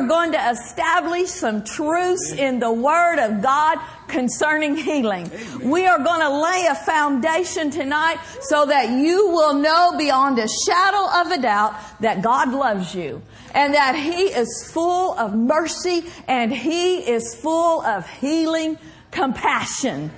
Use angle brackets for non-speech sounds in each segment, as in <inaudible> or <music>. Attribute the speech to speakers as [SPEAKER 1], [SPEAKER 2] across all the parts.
[SPEAKER 1] are going to establish some truths in the Word of God concerning healing. We are going to lay a foundation tonight so that you will know beyond a shadow of a doubt that God loves you and that He is full of mercy and He is full of healing compassion.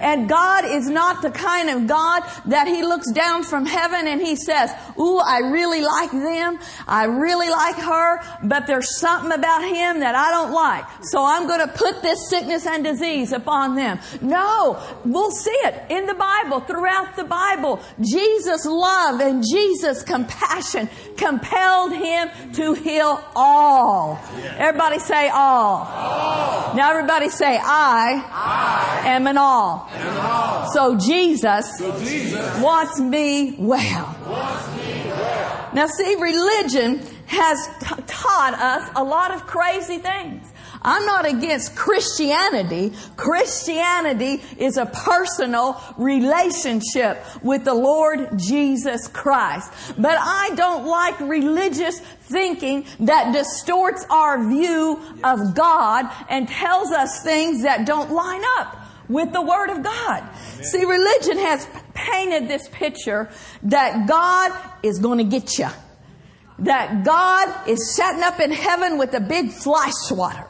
[SPEAKER 1] And God is not the kind of God that He looks down from heaven and He says, Ooh, I really like them. I really like her, but there's something about him that I don't like. So I'm going to put this sickness and disease upon them. No, we'll see it in the Bible, throughout the Bible. Jesus' love and Jesus' compassion compelled him to heal all. Everybody say all. all. Now everybody say I I am an all. All. So, Jesus so Jesus wants me well. Wants me well. Now, see, religion has t- taught us a lot of crazy things. I'm not against Christianity. Christianity is a personal relationship with the Lord Jesus Christ. But I don't like religious thinking that distorts our view of God and tells us things that don't line up with the Word of God. See, religion has painted this picture that God is going to get you. That God is setting up in heaven with a big fly swatter.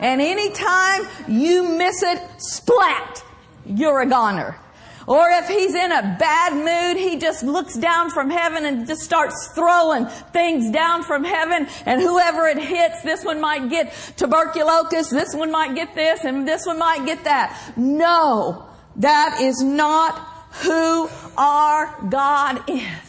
[SPEAKER 1] And anytime you miss it, splat, you're a goner. Or if he's in a bad mood, he just looks down from heaven and just starts throwing things down from heaven. And whoever it hits, this one might get tuberculosis, this one might get this, and this one might get that. No, that is not who our God is.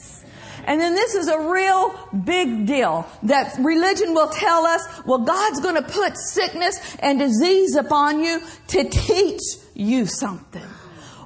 [SPEAKER 1] And then this is a real big deal that religion will tell us, well, God's going to put sickness and disease upon you to teach you something.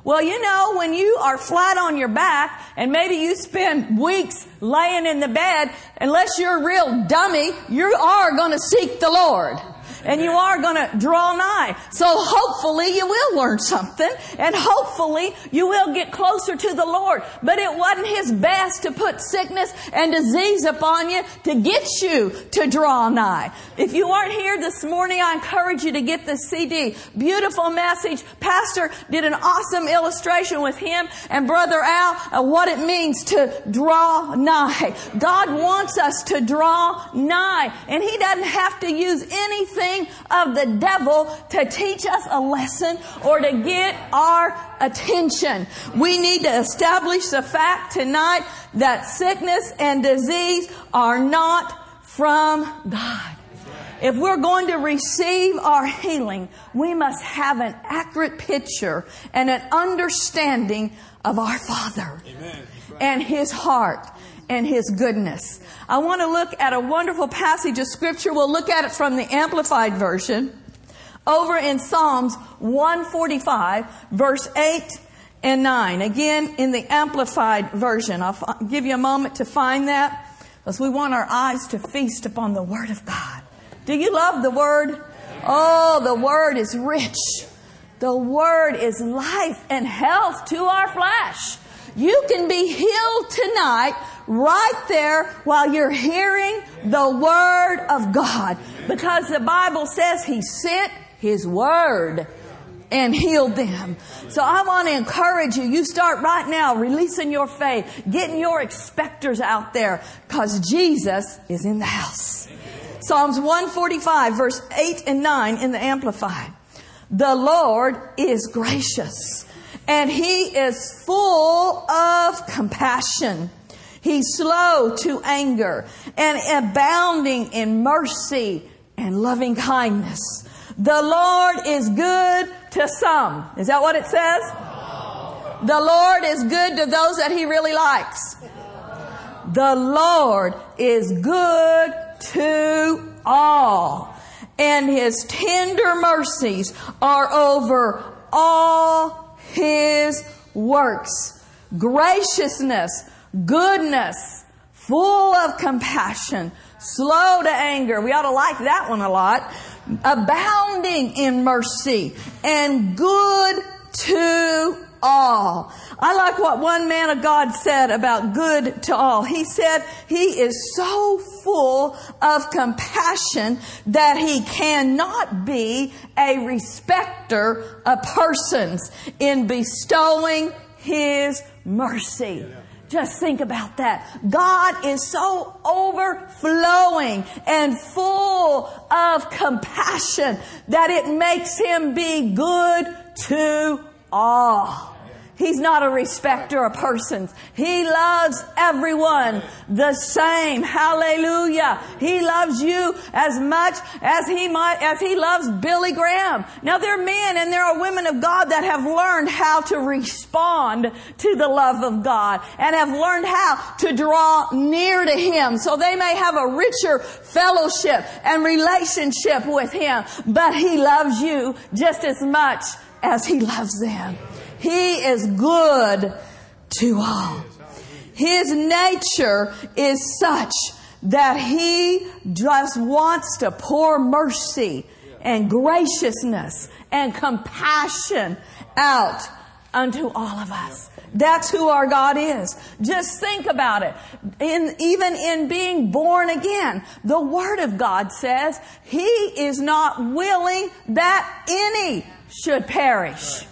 [SPEAKER 1] Well, you know, when you are flat on your back and maybe you spend weeks laying in the bed, unless you're a real dummy, you are going to seek the Lord and you are going to draw nigh. So hopefully you will learn something and hopefully you will get closer to the Lord. But it wasn't His best to put sickness and disease upon you to get you to draw nigh. If you aren't here this morning, I encourage you to get the CD. Beautiful message. Pastor did an awesome illustration with him and Brother Al of what it means to draw nigh. God wants us to draw nigh and He doesn't have to use anything of the devil to teach us a lesson or to get our attention. We need to establish the fact tonight that sickness and disease are not from God. If we're going to receive our healing, we must have an accurate picture and an understanding of our Father Amen. and His heart and His goodness. I want to look at a wonderful passage of Scripture. We'll look at it from the Amplified Version over in Psalms 145, verse 8 and 9. Again, in the Amplified Version. I'll f- give you a moment to find that because we want our eyes to feast upon the Word of God. Do you love the Word? Oh, the Word is rich. The Word is life and health to our flesh. You can be healed tonight right there while you're hearing the Word of God. Because the Bible says He sent His Word and healed them. So I want to encourage you. You start right now releasing your faith, getting your expectors out there because Jesus is in the house. Psalms 145 verse 8 and 9 in the Amplified. The Lord is gracious and He is full of compassion He's slow to anger and abounding in mercy and loving kindness. The Lord is good to some. Is that what it says? The Lord is good to those that He really likes. The Lord is good to all. And His tender mercies are over all His works. Graciousness goodness, full of compassion, slow to anger. We ought to like that one a lot. Abounding in mercy and good to all. I like what one man of God said about good to all. He said he is so full of compassion that he cannot be a respecter of persons in bestowing his mercy. Just think about that. God is so overflowing and full of compassion that it makes him be good to all. He's not a respecter of persons. He loves everyone the same. Hallelujah. He loves you as much as he might, as he loves Billy Graham. Now there are men and there are women of God that have learned how to respond to the love of God and have learned how to draw near to Him so they may have a richer fellowship and relationship with Him. But He loves you just as much as He loves them. He is good to all. His nature is such that he just wants to pour mercy and graciousness and compassion out unto all of us. That's who our God is. Just think about it. In, even in being born again, the Word of God says He is not willing that any should perish.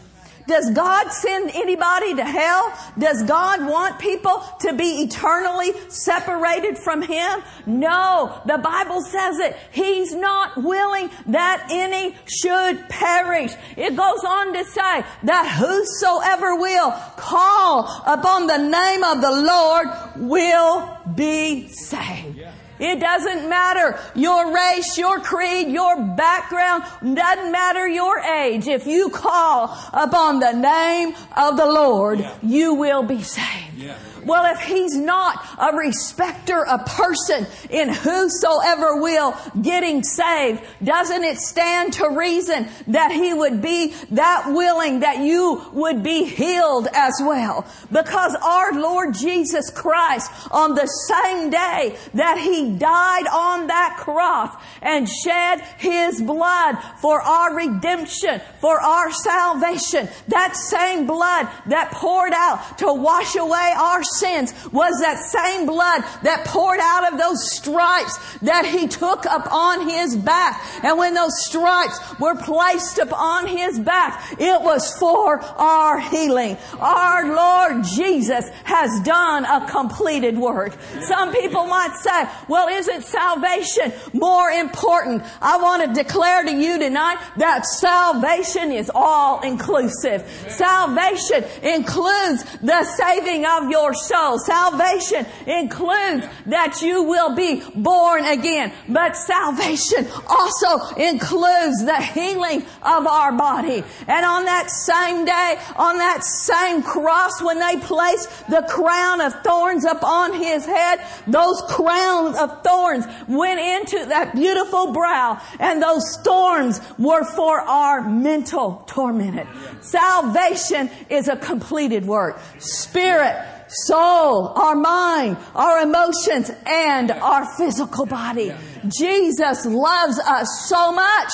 [SPEAKER 1] Does God send anybody to hell? Does God want people to be eternally separated from Him? No. The Bible says it. He's not willing that any should perish. It goes on to say that whosoever will call upon the name of the Lord will be saved. It doesn't matter your race, your creed, your background, doesn't matter your age. If you call upon the name of the Lord, yeah. you will be saved. Yeah. Well, if he's not a respecter a person in whosoever will getting saved, doesn't it stand to reason that he would be that willing that you would be healed as well? Because our Lord Jesus Christ on the same day that he died on that cross and shed his blood for our redemption, for our salvation, that same blood that poured out to wash away our sins was that same blood that poured out of those stripes that he took upon his back. And when those stripes were placed upon his back, it was for our healing. Our Lord Jesus has done a completed work. Some people might say, well, isn't salvation more important? I want to declare to you tonight that salvation is all inclusive. Salvation includes the saving of your soul. Salvation includes that you will be born again. But salvation also includes the healing of our body. And on that same day, on that same cross, when they placed the crown of thorns upon his head, those crowns of thorns went into that beautiful brow and those thorns were for our mental torment. Salvation is a completed work. Spirit, soul, our mind, our emotions, and our physical body. Jesus loves us so much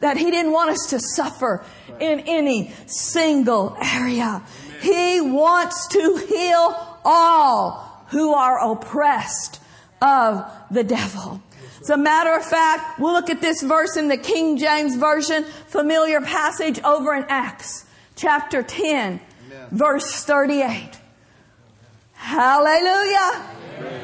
[SPEAKER 1] that he didn't want us to suffer in any single area. He wants to heal all who are oppressed of the devil. As a matter of fact, we'll look at this verse in the King James Version, familiar passage over in Acts chapter 10, Amen. verse 38. Hallelujah.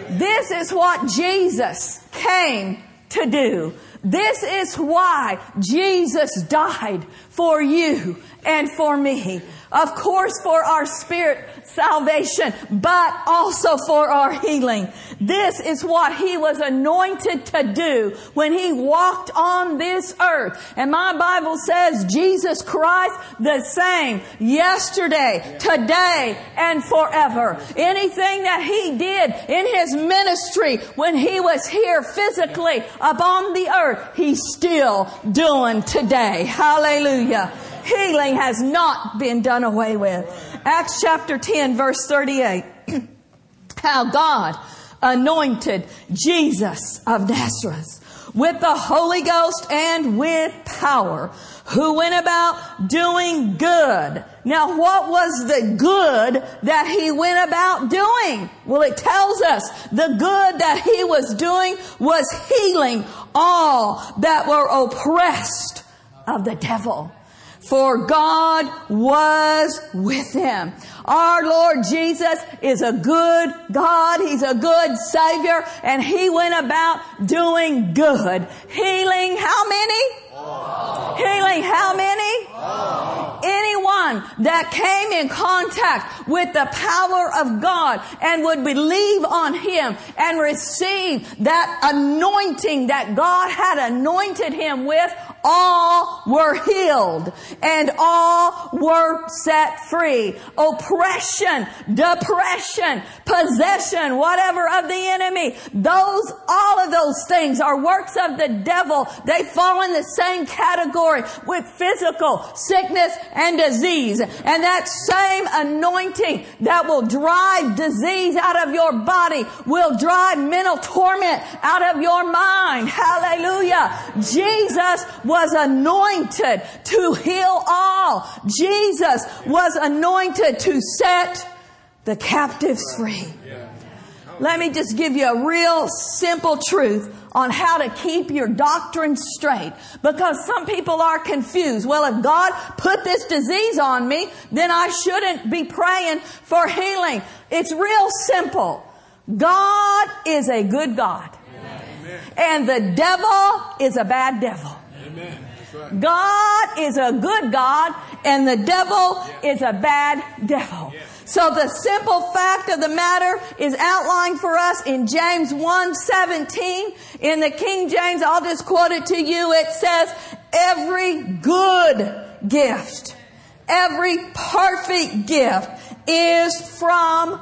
[SPEAKER 1] This is what Jesus came to do. This is why Jesus died for you and for me. Of course, for our spirit salvation, but also for our healing. This is what he was anointed to do when he walked on this earth. And my Bible says Jesus Christ the same yesterday, today, and forever. Anything that he did in his ministry when he was here physically upon the earth, he's still doing today. Hallelujah. Healing has not been done away with. Acts chapter 10 verse 38. <clears throat> How God anointed Jesus of Nazareth with the Holy Ghost and with power, who went about doing good Now what was the good that he went about doing? Well, it tells us the good that he was doing was healing all that were oppressed of the devil. For God was with him. Our Lord Jesus is a good God. He's a good Savior and He went about doing good. Healing how many? All. Healing how many? All. Anyone that came in contact with the power of God and would believe on Him and receive that anointing that God had anointed him with all were healed and all were set free. Oppression, depression, possession, whatever of the enemy, those, all of those things are works of the devil. They fall in the same category with physical sickness and disease. And that same anointing that will drive disease out of your body will drive mental torment out of your mind. Hallelujah. Jesus was anointed to heal all. Jesus was anointed to set the captives free. Let me just give you a real simple truth on how to keep your doctrine straight because some people are confused. Well, if God put this disease on me, then I shouldn't be praying for healing. It's real simple. God is a good God. Amen. And the devil is a bad devil. Right. God is a good God and the devil yeah. is a bad devil. Yeah. So the simple fact of the matter is outlined for us in James 1:17 in the King James. I'll just quote it to you. It says, "Every good gift, every perfect gift is from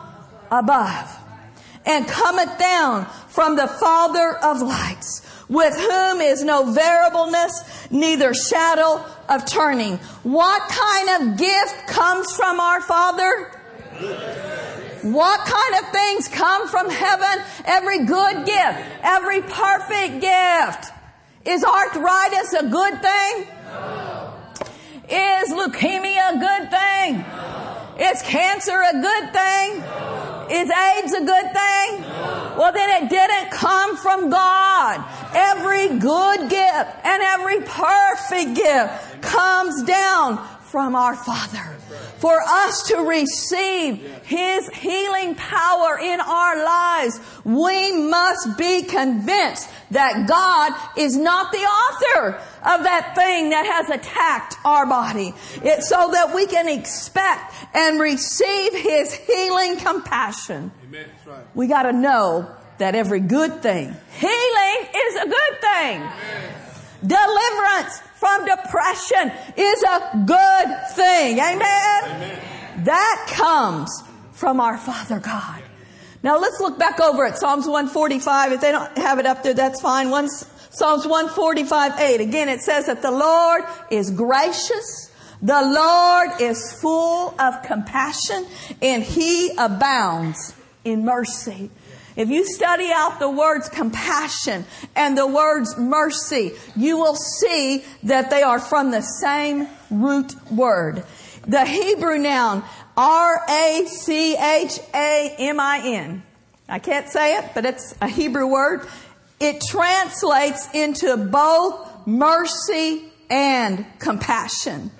[SPEAKER 1] above and cometh down from the Father of lights, with whom is no variableness, neither shadow of turning. What kind of gift comes from our Father? What kind of things come from heaven? Every good gift, every perfect gift. Is arthritis a good thing? No. Is leukemia a good thing? No. Is cancer a good thing? No. Is AIDS a good thing? Well, then it didn't come from God. Every good gift and every perfect gift comes down from our Father. For us to receive His healing power in our lives, we must be convinced that God is not the author of that thing that has attacked our body. It's so that we can expect and receive His healing compassion. Amen. Right. We gotta know that every good thing, healing is a good thing. Deliverance from depression is a good thing. Amen? Amen. That comes from our Father God. Now let's look back over at Psalms 145. If they don't have it up there, that's fine. One, Psalms 145, 8. Again, it says that the Lord is gracious. The Lord is full of compassion and he abounds in mercy. If you study out the words compassion and the words mercy, you will see that they are from the same root word. The Hebrew noun R-A-C-H-A-M-I-N. I can't say it, but it's a Hebrew word. It translates into both mercy and compassion.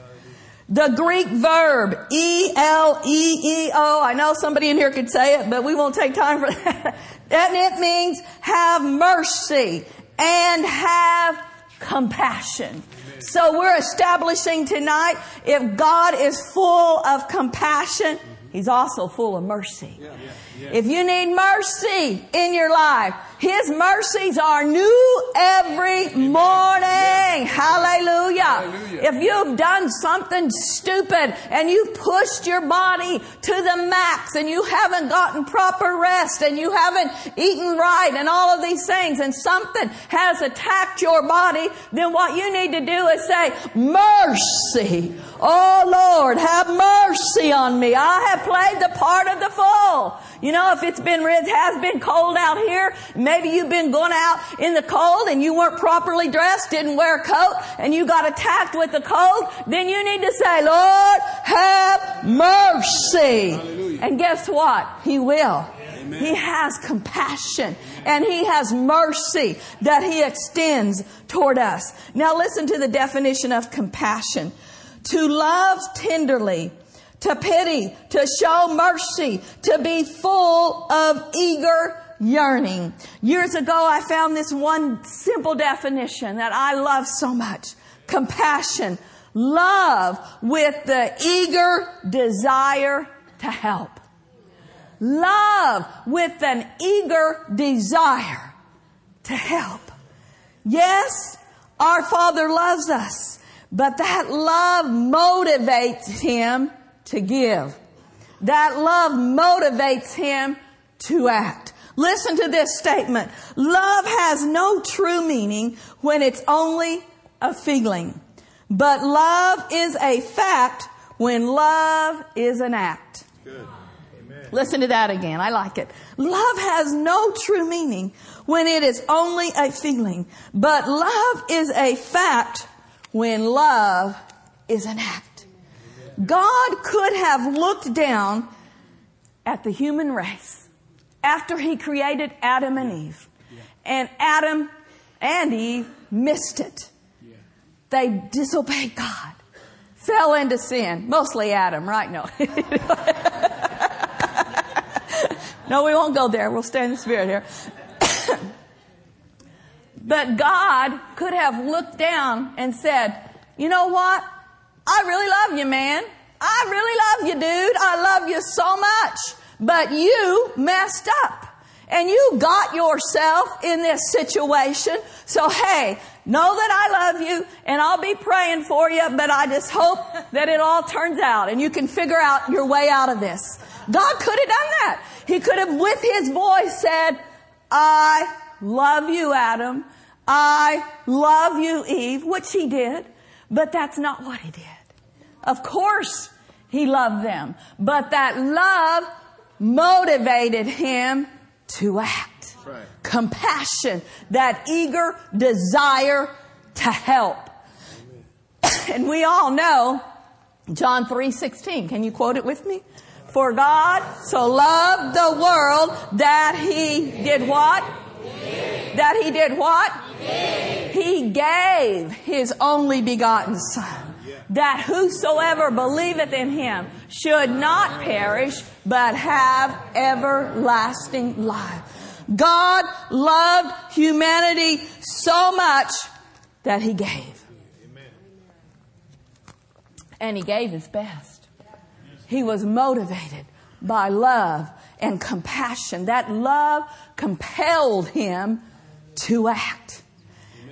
[SPEAKER 1] The Greek verb, E-L-E-E-O, I know somebody in here could say it, but we won't take time for <laughs> that. And it means have mercy and have compassion. So we're establishing tonight if God is full of compassion, He's also full of mercy. Yeah, yeah. If you need mercy in your life, His mercies are new every morning. Hallelujah. Hallelujah. If you've done something stupid and you pushed your body to the max and you haven't gotten proper rest and you haven't eaten right and all of these things and something has attacked your body, then what you need to do is say, mercy. Oh Lord, have mercy on me. I have played the part of the fool. You know, if it's been, it has been cold out here, maybe you've been going out in the cold and you weren't properly dressed, didn't wear a coat and you got attacked with the cold, then you need to say, Lord, have mercy.
[SPEAKER 2] Hallelujah.
[SPEAKER 1] And guess what? He will. He has compassion and He has mercy that He extends toward us. Now listen to the definition of compassion. To love tenderly, to pity, to show mercy, to be full of eager yearning. Years ago, I found this one simple definition that I love so much. Compassion. Love with the eager desire to help. Love with an eager desire to help. Yes, our Father loves us, but that love motivates Him to give. That love motivates Him to act. Listen to this statement. Love has no true meaning when it's only a feeling. But love is a fact when love is an act.
[SPEAKER 2] Good. Amen.
[SPEAKER 1] Listen to that again. I like it. Love has no true meaning when it is only a feeling. But love is a fact when love is an act. God could have looked down at the human race after he created Adam and Eve. And Adam and Eve missed it. They disobeyed God, fell into sin. Mostly Adam, right? No. <laughs> no, we won't go there. We'll stay in the spirit here. <coughs> but God could have looked down and said, you know what? I really love you, man. I really love you, dude. I love you so much. But you messed up. And you got yourself in this situation. So hey, know that I love you and I'll be praying for you, but I just hope that it all turns out and you can figure out your way out of this. God could have done that. He could have with his voice said, I love you, Adam. I love you, Eve, which he did, but that's not what he did. Of course, he loved them, but that love motivated him to act.
[SPEAKER 2] Right.
[SPEAKER 1] Compassion, that eager desire to help. <coughs> and we all know John 3:16. Can you quote it with me? For God so loved the world that he did what? That he did what? He gave his only begotten son. That whosoever believeth in him should not perish, but have everlasting life. God loved humanity so much that he gave. And he gave his best. He was motivated by love and compassion. That love compelled him to act.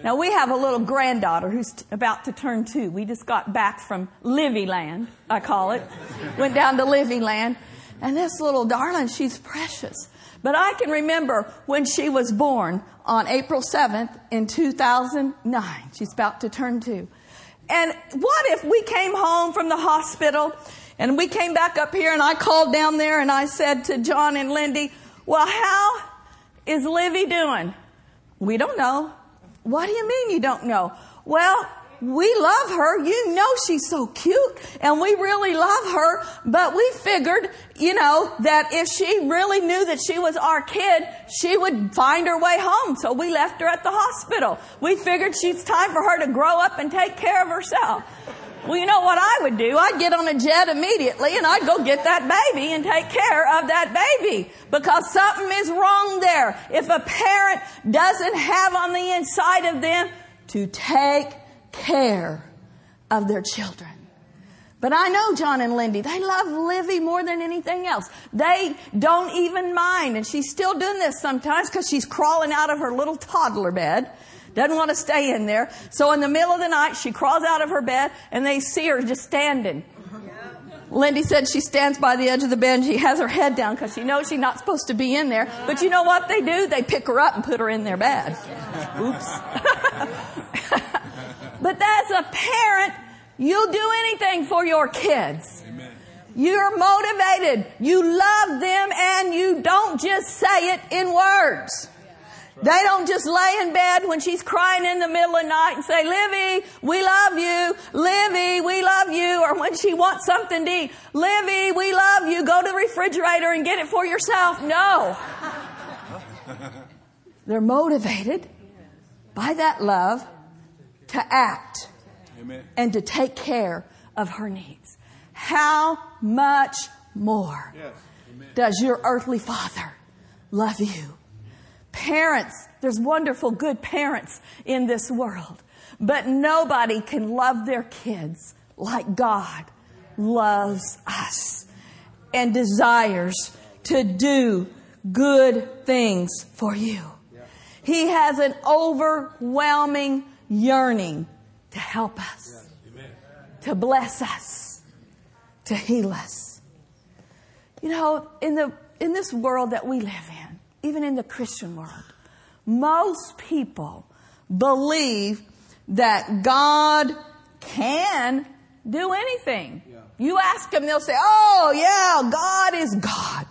[SPEAKER 1] Now we have a little granddaughter who's t- about to turn two. We just got back from Livy Land, I call it. Went down to Livy Land. And this little darling, she's precious. But I can remember when she was born on April 7th in 2009. She's about to turn two. And what if we came home from the hospital and we came back up here and I called down there and I said to John and Lindy, well, how is Livy doing? We don't know. What do you mean you don't know? Well, we love her. You know she's so cute and we really love her, but we figured, you know, that if she really knew that she was our kid, she would find her way home. So we left her at the hospital. We figured she's time for her to grow up and take care of herself. Well, you know what I would do? I'd get on a jet immediately and I'd go get that baby and take care of that baby because something is wrong there. If a parent doesn't have on the inside of them to take care of their children. But I know John and Lindy, they love Livy more than anything else. They don't even mind. And she's still doing this sometimes because she's crawling out of her little toddler bed. Doesn't want to stay in there. So in the middle of the night, she crawls out of her bed and they see her just standing. Lindy said she stands by the edge of the bed and she has her head down because she knows she's not supposed to be in there. But you know what they do? They pick her up and put her in their bed. Oops. <laughs> but as a parent, you'll do anything for your kids.
[SPEAKER 2] Amen.
[SPEAKER 1] You're motivated. You love them and you don't just say it in words. They don't just lay in bed when she's crying in the middle of the night and say, Livy, we love you. Livy, we love you. Or when she wants something to eat, Livy, we love you. Go to the refrigerator and get it for yourself. No. <laughs> They're motivated by that love to act Amen. and to take care of her needs. How much more yes. does your earthly father love you? Parents, there's wonderful, good parents in this world, but nobody can love their kids like God loves us and desires to do good things for you. He has an overwhelming yearning to help us, to bless us, to heal us. You know, in the in this world that we live in, even in the Christian world, most people believe that God can do anything. Yeah. You ask them, they'll say, Oh yeah, God is God.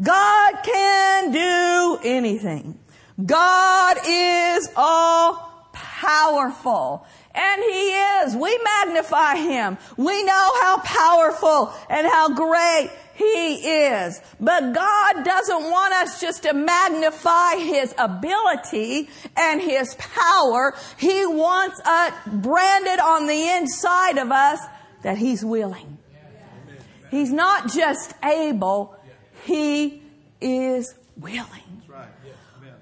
[SPEAKER 1] God can do anything. God is all powerful. And He is. We magnify Him. We know how powerful and how great He is. But God doesn't want us just to magnify His ability and His power. He wants us branded on the inside of us that He's willing. He's not just able, He is willing.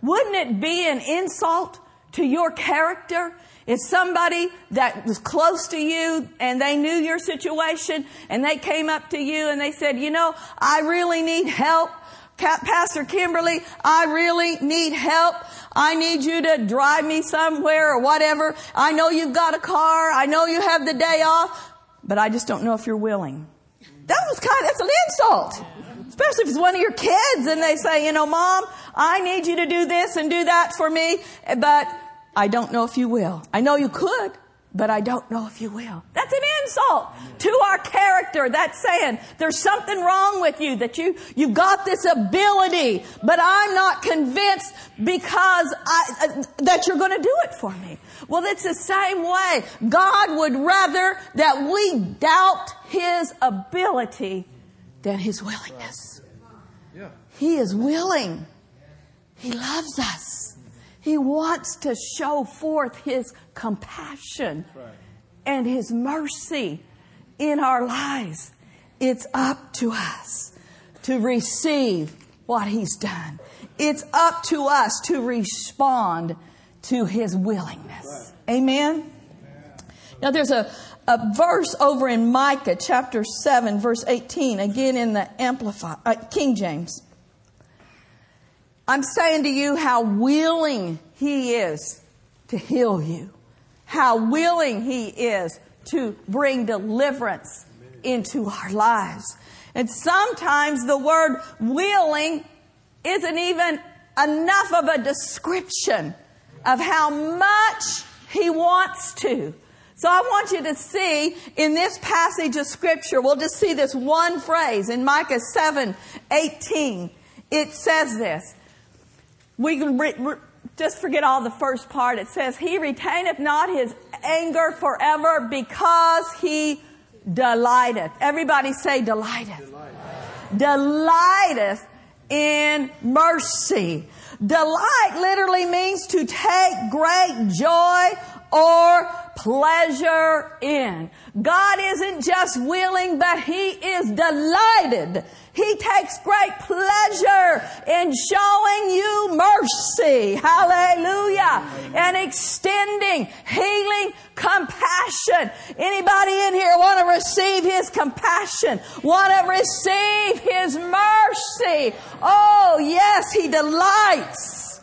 [SPEAKER 1] Wouldn't it be an insult to your character if somebody that was close to you and they knew your situation and they came up to you and they said, you know, I really need help. Pastor Kimberly, I really need help. I need you to drive me somewhere or whatever. I know you've got a car. I know you have the day off, but I just don't know if you're willing. That was kind of, that's an insult. Especially if it's one of your kids and they say, you know, mom, I need you to do this and do that for me, but I don't know if you will. I know you could, but I don't know if you will. That's an insult to our character. That's saying there's something wrong with you, that you, you've got this ability, but I'm not convinced because I, uh, that you're going to do it for me. Well, it's the same way. God would rather that we doubt His ability than His willingness. He is willing. He loves us. He wants to show forth His compassion and His mercy in our lives. It's up to us to receive what He's done. It's up to us to respond to His willingness. Amen? Now there's a, a verse over in Micah chapter 7 verse 18, again in the Amplify, uh, King James. I'm saying to you how willing He is to heal you. How willing He is to bring deliverance into our lives. And sometimes the word willing isn't even enough of a description of how much He wants to. So I want you to see in this passage of scripture, we'll just see this one phrase in Micah 7, 18. It says this we can re- re- just forget all the first part. It says, He retaineth not his anger forever because he delighteth. Everybody say delighteth. Delighteth, delighteth in mercy. Delight literally means to take great joy or pleasure in. God isn't just willing, but He is delighted he takes great pleasure in showing you mercy. Hallelujah. And extending, healing, compassion. Anybody in here want to receive His compassion? Want to receive His mercy? Oh yes, He delights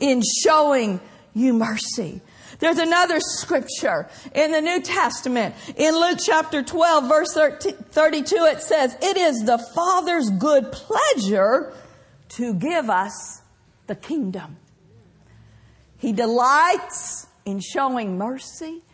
[SPEAKER 1] in showing you mercy. There's another scripture in the New Testament. In Luke chapter 12 verse 32 it says, It is the Father's good pleasure to give us the kingdom. He delights in showing mercy.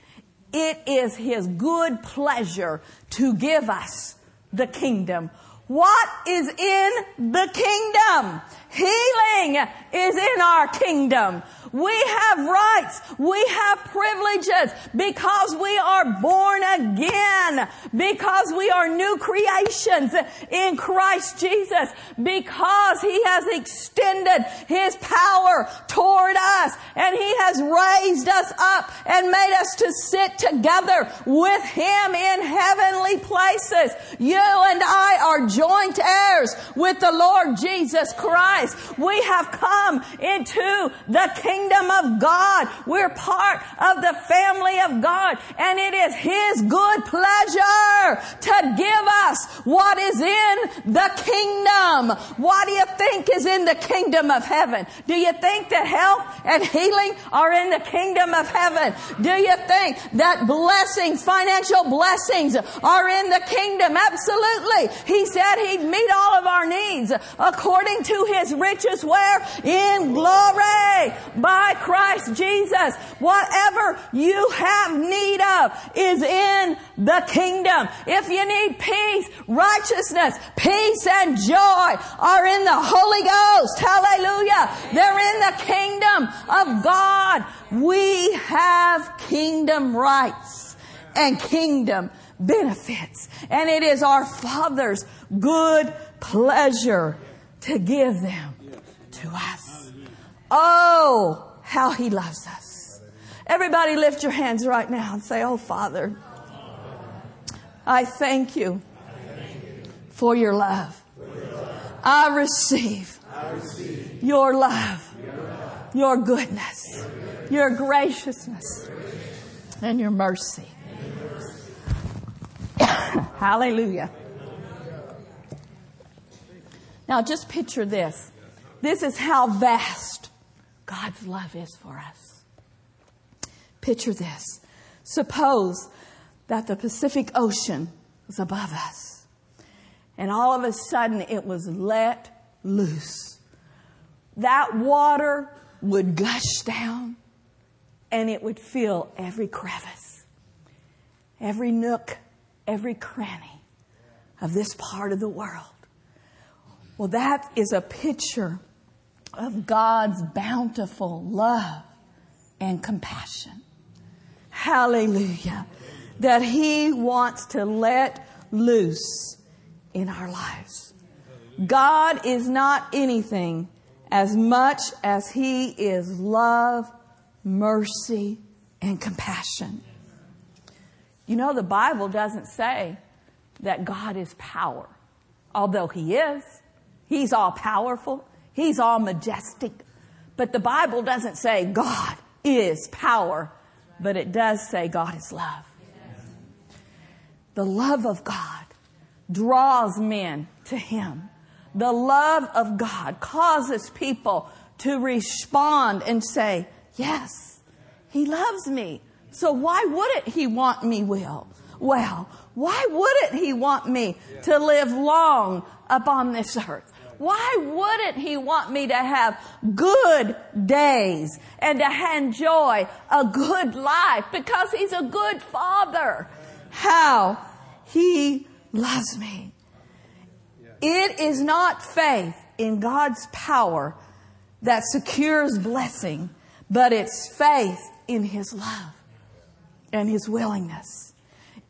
[SPEAKER 1] It is His good pleasure to give us the kingdom. What is in the kingdom? Healing is in our kingdom. We have rights. We have privileges because we are born again, because we are new creations in Christ Jesus, because He has extended His power toward us and He has raised us up and made us to sit together with Him in heavenly places. You and I are joint heirs with the Lord Jesus Christ. We have come into the kingdom kingdom of God. We're part of the family of God and it is His good pleasure to give us what is in the kingdom. What do you think is in the kingdom of heaven? Do you think that health and healing are in the kingdom of heaven? Do you think that blessings, financial blessings are in the kingdom? Absolutely. He said He'd meet all of our needs according to His riches where? In glory by Christ Jesus. Whatever you have need of is in the kingdom. If you need peace, righteousness, peace and joy are in the Holy Ghost. Hallelujah. They're in the kingdom of God. We have kingdom rights and kingdom benefits. And it is our Father's good pleasure to give them to us. Oh, how he loves us. Everybody lift your hands right now and say, Oh Father, I thank you for your love. I receive your love, your goodness, your graciousness, and your mercy. <coughs> Hallelujah. Now just picture this. This is how vast God's love is for us. Picture this. Suppose that the Pacific Ocean was above us, and all of a sudden it was let loose. That water would gush down and it would fill every crevice, every nook, every cranny of this part of the world. Well, that is a picture of God's bountiful love and compassion. Hallelujah. That He wants to let loose in our lives. God is not anything as much as He is love, mercy, and compassion. You know, the Bible doesn't say that God is power, although He is. He's all powerful. He's all majestic. But the Bible doesn't say God is power, but it does say God is love. The love of God draws men to Him. The love of God causes people to respond and say, Yes, He loves me. So why wouldn't He want me well? Well, why wouldn't He want me to live long upon this earth? Why wouldn't he want me to have good days and to enjoy a good life? Because he's a good father. How he loves me. It is not faith in God's power that secures blessing, but it's faith in his love and his willingness.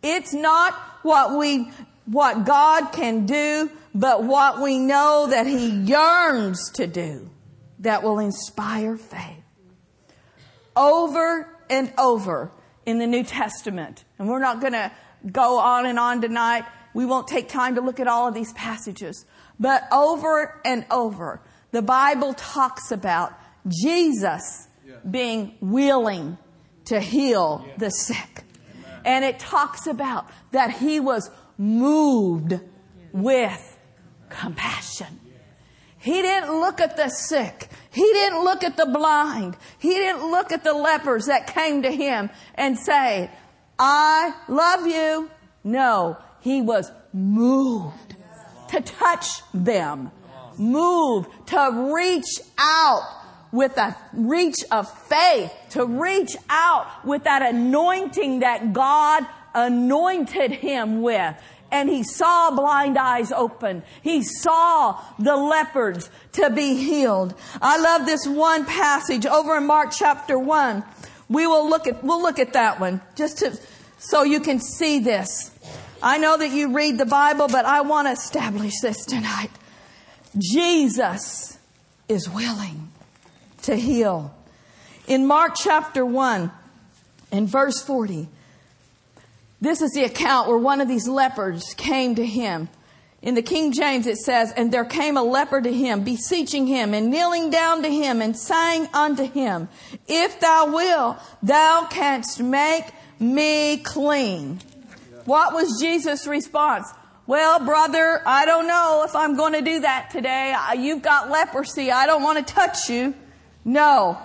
[SPEAKER 1] It's not what we, what God can do but what we know that He yearns to do that will inspire faith. Over and over in the New Testament, and we're not going to go on and on tonight. We won't take time to look at all of these passages, but over and over, the Bible talks about Jesus being willing to heal the sick. And it talks about that he was moved with compassion. He didn't look at the sick. He didn't look at the blind. He didn't look at the lepers that came to him and say, I love you. No, he was moved to touch them, moved to reach out with a reach of faith, to reach out with that anointing that God anointed him with and he saw blind eyes open. He saw the leopards to be healed. I love this one passage over in Mark chapter one. We will look at, we'll look at that one just to, so you can see this. I know that you read the Bible, but I want to establish this tonight. Jesus is willing to heal. In Mark chapter 1 and verse 40, this is the account where one of these lepers came to him. In the King James it says, And there came a leper to him, beseeching him, and kneeling down to him, and saying unto him, If thou wilt, thou canst make me clean. What was Jesus' response? Well, brother, I don't know if I'm going to do that today. You've got leprosy. I don't want to touch you. No.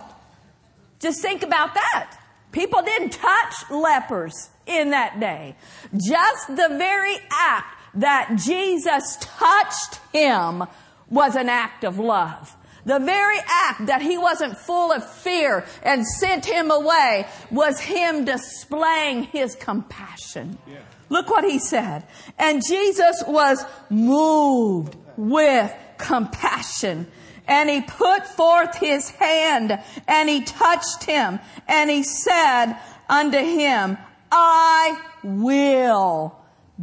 [SPEAKER 1] Just think about that. People didn't touch lepers in that day. Just the very act that Jesus touched him was an act of love. The very act that he wasn't full of fear and sent him away was him displaying his compassion. Yeah. Look what he said. And Jesus was moved with compassion. And he put forth his hand and he touched him and he said unto him, I will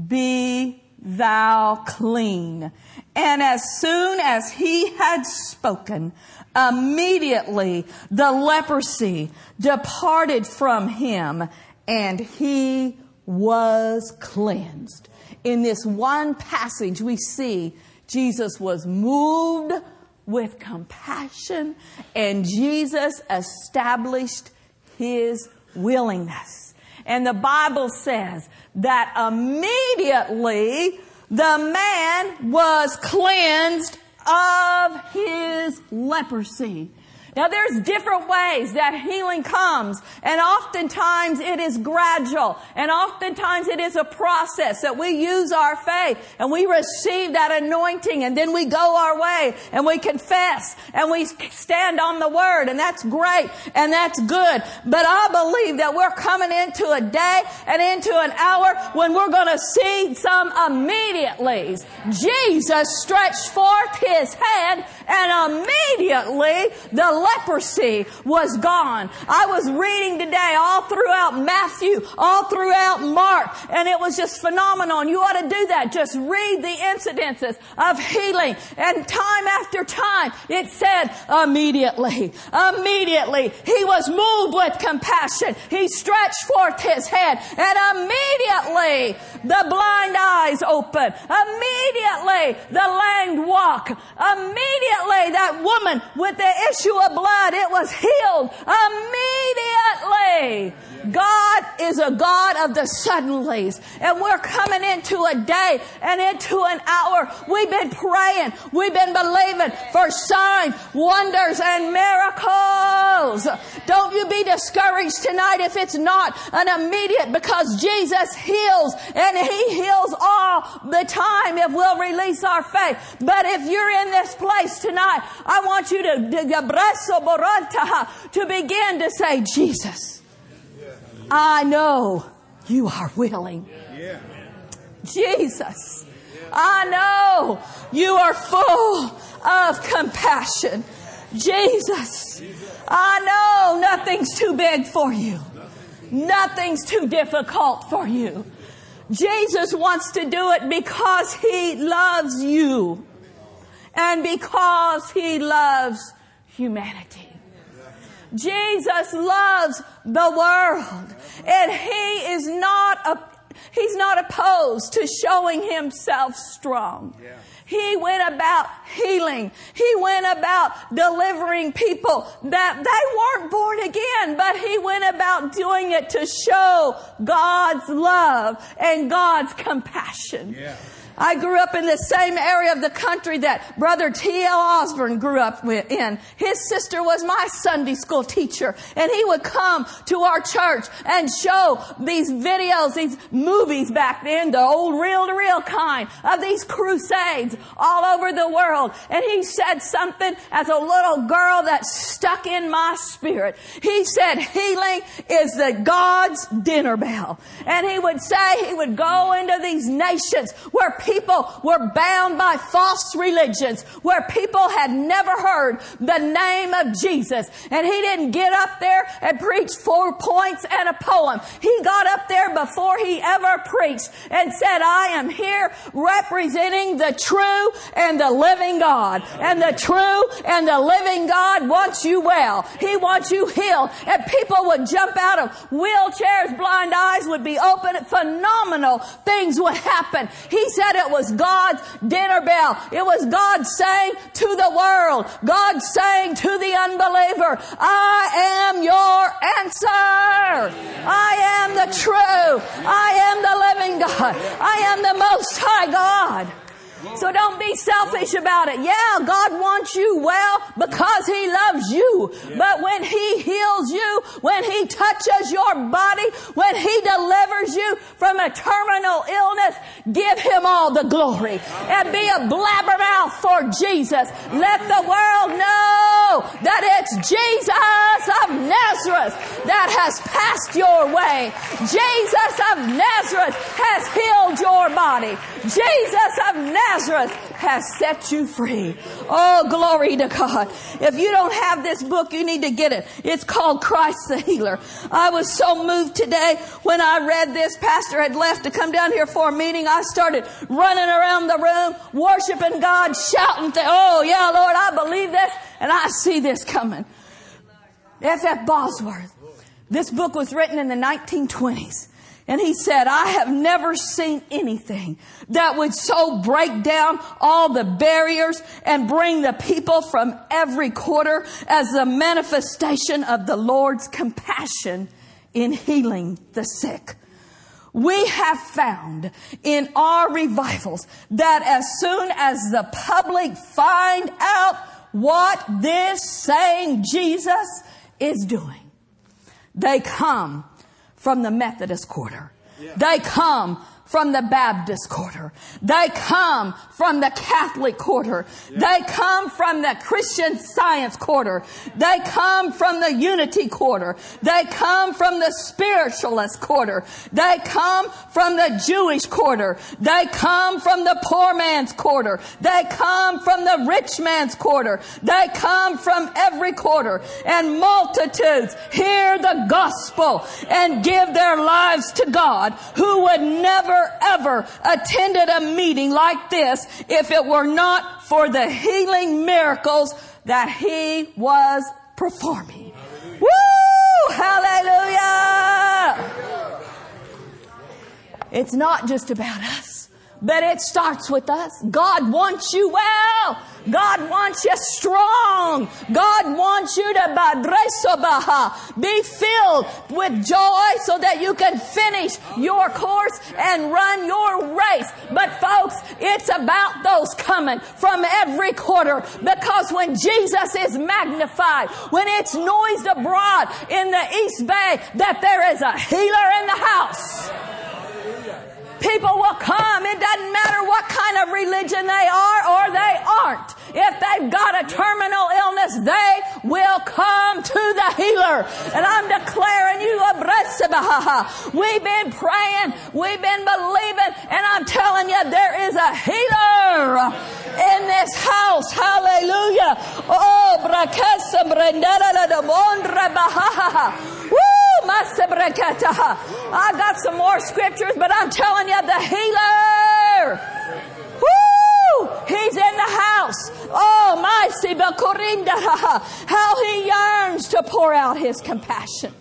[SPEAKER 1] be thou clean. And as soon as he had spoken, immediately the leprosy departed from him and he was cleansed. In this one passage, we see Jesus was moved with compassion and Jesus established his willingness. And the Bible says that immediately the man was cleansed of his leprosy. Now there's different ways that healing comes and oftentimes it is gradual and oftentimes it is a process that we use our faith and we receive that anointing and then we go our way and we confess and we stand on the word and that's great and that's good. But I believe that we're coming into a day and into an hour when we're going to see some immediately. Jesus stretched forth his hand and immediately the leprosy was gone. I was reading today all throughout Matthew, all throughout Mark, and it was just phenomenal. You ought to do that. Just read the incidences of healing. And time after time, it said immediately, immediately, he was moved with compassion. He stretched forth his hand and immediately the blind eyes open. Immediately the lame walk. Immediately that woman with the issue of blood, it was healed immediately. God is a God of the suddenlies. And we're coming into a day and into an hour. We've been praying. We've been believing for signs, wonders, and miracles. Don't you be discouraged tonight if it's not an immediate because Jesus heals and He heals all the time if we'll release our faith. But if you're in this place tonight, I want you to, to begin to say, Jesus. I know you are willing. Jesus, I know you are full of compassion. Jesus, I know nothing's too big for you. Nothing's too difficult for you. Jesus wants to do it because He loves you and because He loves humanity. Jesus loves the world and he is not a, he's not opposed to showing himself strong. Yeah. He went about healing. He went about delivering people that they weren't born again, but he went about doing it to show God's love and God's compassion. Yeah. I grew up in the same area of the country that Brother T.L. Osborn grew up in. His sister was my Sunday school teacher and he would come to our church and show these videos, these movies back then, the old reel to reel kind of these crusades all over the world. And he said something as a little girl that stuck in my spirit. He said healing is the God's dinner bell. And he would say he would go into these nations where people were bound by false religions, where people had never heard the name of Jesus. And he didn't get up there and preach four points and a poem. He got up there before he ever preached and said, I am here representing the true and the living God. And the true and the living God wants you well. He wants you healed. And people would jump out of wheelchairs, blind eyes would be open, phenomenal things would happen. He said it was God's dinner bell. It was God saying to the world, God saying to the unbeliever, I am your answer. I am the true. I am the living God. I am the most high God. So don't be selfish about it. Yeah, God wants you well because He loves you. But when He heals you, when He touches your body, when He delivers you from a terminal illness, give Him all the glory and be a blabbermouth for Jesus. Let the world know that it's Jesus of Nazareth that has passed your way. Jesus of Nazareth has healed your body. Jesus of Nazareth Nazareth has set you free. Oh, glory to God. If you don't have this book, you need to get it. It's called Christ the Healer. I was so moved today when I read this. Pastor had left to come down here for a meeting. I started running around the room, worshiping God, shouting, Oh, yeah, Lord, I believe this and I see this coming. F. F. Bosworth. This book was written in the 1920s. And he said, I have never seen anything that would so break down all the barriers and bring the people from every quarter as the manifestation of the Lord's compassion in healing the sick. We have found in our revivals that as soon as the public find out what this saying Jesus is doing, they come from the Methodist quarter. Yeah. They come from the Baptist quarter. They come from the Catholic quarter. They come from the Christian science quarter. They come from the unity quarter. They come from the spiritualist quarter. They come from the Jewish quarter. They come from the poor man's quarter. They come from the rich man's quarter. They come from every quarter and multitudes hear the gospel and give their lives to God who would never ever attended a meeting like this if it were not for the healing miracles that he was performing. Hallelujah. Woo! Hallelujah! It's not just about us, but it starts with us. God wants you well. God wants you strong. God wants you to be filled with joy so that you can finish your course and run your race. But folks, it's about those coming from every quarter because when Jesus is magnified, when it's noised abroad in the East Bay that there is a healer in the house. People will come. It doesn't matter what kind of religion they are or they aren't. If they've got a terminal illness, they will come to the healer. And I'm declaring you a We've been praying, we've been believing, and I'm telling you there is a healer in this house. Hallelujah. Oh! I got some more scriptures, but I'm telling you, the healer. Woo! He's in the house. Oh, my how he yearns to pour out his compassion.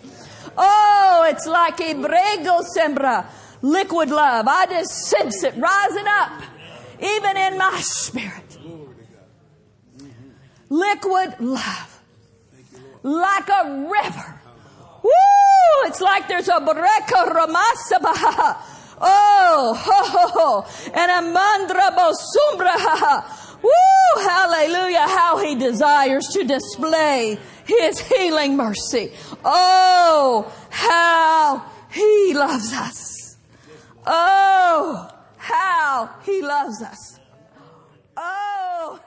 [SPEAKER 1] Oh, it's like Ibrego Sembra, liquid love. I just sense it rising up, even in my spirit. Liquid love, like a river Woo! It's like there's a breka ramasabaha. Oh, ho, ho, ho. And a mandra bosumbra. Woo, hallelujah, how he desires to display his healing mercy. Oh, how he loves us. Oh, how he loves us. Oh,